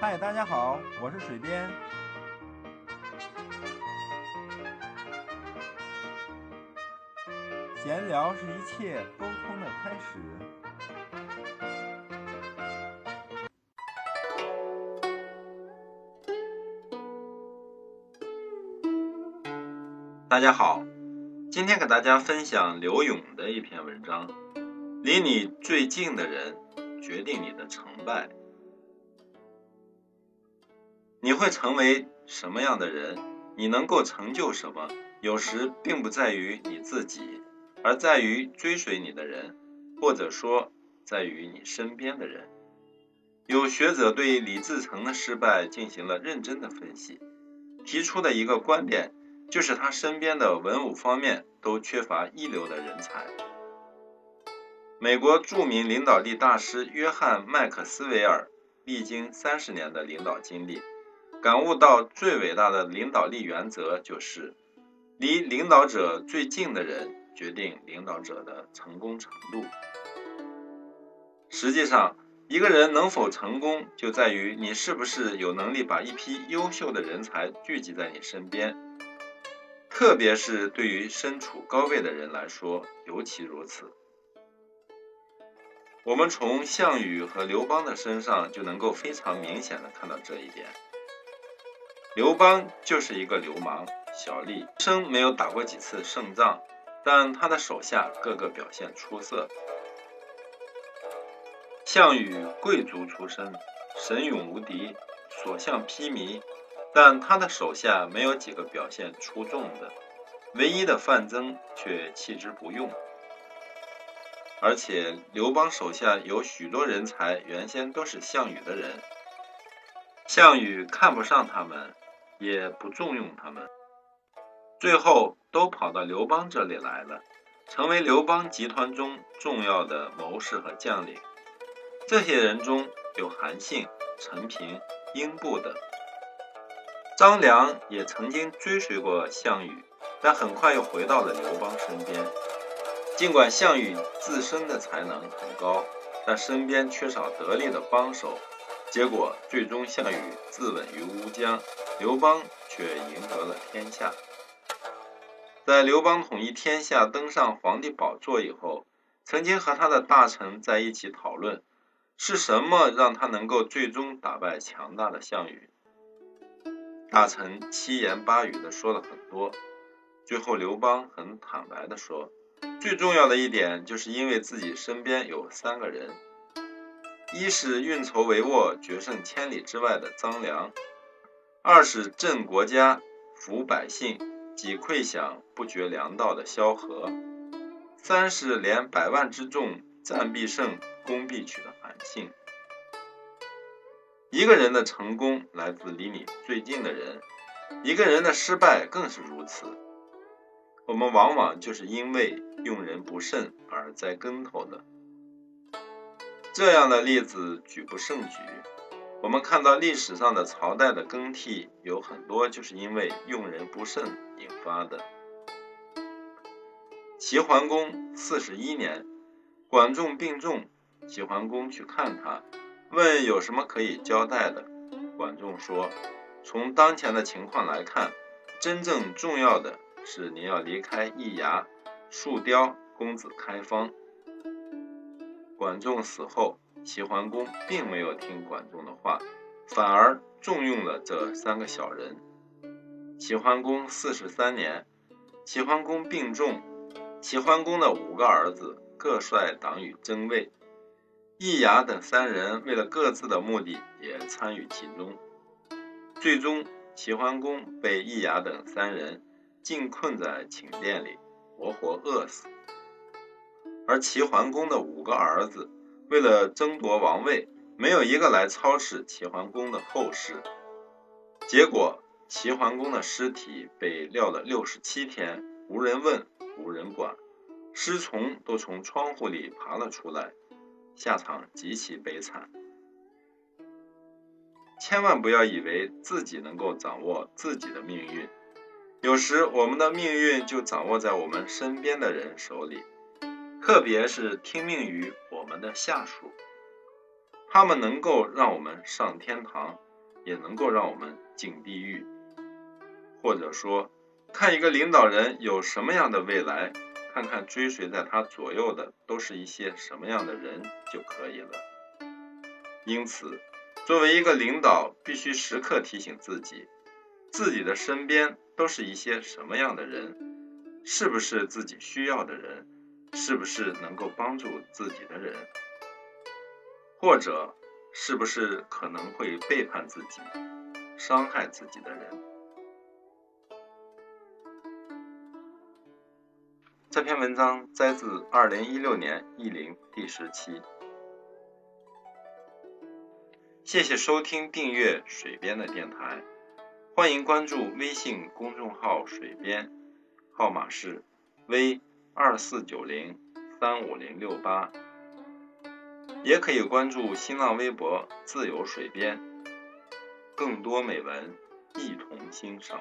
嗨，大家好，我是水边。闲聊是一切沟通的开始。大家好，今天给大家分享刘勇的一篇文章。离你最近的人，决定你的成败。你会成为什么样的人？你能够成就什么？有时并不在于你自己，而在于追随你的人，或者说在于你身边的人。有学者对李自成的失败进行了认真的分析，提出的一个观点就是他身边的文武方面都缺乏一流的人才。美国著名领导力大师约翰·麦克斯韦尔历经三十年的领导经历，感悟到最伟大的领导力原则就是：离领导者最近的人决定领导者的成功程度。实际上，一个人能否成功，就在于你是不是有能力把一批优秀的人才聚集在你身边。特别是对于身处高位的人来说，尤其如此。我们从项羽和刘邦的身上就能够非常明显的看到这一点。刘邦就是一个流氓小吏，生没有打过几次胜仗，但他的手下个个表现出色。项羽贵族出身，神勇无敌，所向披靡，但他的手下没有几个表现出众的，唯一的范增却弃之不用。而且刘邦手下有许多人才，原先都是项羽的人，项羽看不上他们，也不重用他们，最后都跑到刘邦这里来了，成为刘邦集团中重要的谋士和将领。这些人中有韩信、陈平、英布等。张良也曾经追随过项羽，但很快又回到了刘邦身边。尽管项羽自身的才能很高，但身边缺少得力的帮手，结果最终项羽自刎于乌江，刘邦却赢得了天下。在刘邦统一天下、登上皇帝宝座以后，曾经和他的大臣在一起讨论，是什么让他能够最终打败强大的项羽。大臣七言八语的说了很多，最后刘邦很坦白的说。最重要的一点，就是因为自己身边有三个人：一是运筹帷幄、决胜千里之外的张良；二是镇国家、抚百姓、济溃饷、不绝粮道的萧何；三是连百万之众、战必胜、攻必取的韩信。一个人的成功来自离你最近的人，一个人的失败更是如此。我们往往就是因为用人不慎而栽跟头的。这样的例子举不胜举。我们看到历史上的朝代的更替，有很多就是因为用人不慎引发的。齐桓公四十一年，管仲病重，齐桓公去看他，问有什么可以交代的。管仲说：“从当前的情况来看，真正重要的。”是您要离开易牙，树雕公子开方。管仲死后，齐桓公并没有听管仲的话，反而重用了这三个小人。齐桓公四十三年，齐桓公病重，齐桓公的五个儿子各率党羽争位，易牙等三人为了各自的目的也参与其中，最终齐桓公被易牙等三人。禁困在寝殿里，活活饿死。而齐桓公的五个儿子为了争夺王位，没有一个来操持齐桓公的后事。结果，齐桓公的尸体被撂了六十七天，无人问，无人管，尸虫都从窗户里爬了出来，下场极其悲惨。千万不要以为自己能够掌握自己的命运。有时我们的命运就掌握在我们身边的人手里，特别是听命于我们的下属，他们能够让我们上天堂，也能够让我们进地狱。或者说，看一个领导人有什么样的未来，看看追随在他左右的都是一些什么样的人就可以了。因此，作为一个领导，必须时刻提醒自己，自己的身边都是一些什么样的人，是不是自己需要的人，是不是能够帮助自己的人，或者是不是可能会背叛自己、伤害自己的人。这篇文章摘自二零一六年《译林》第十期。谢谢收听、订阅水边的电台，欢迎关注微信公众号“水边”，号码是 V 二四九零三五零六八，也可以关注新浪微博“自由水边”，更多美文一同欣赏。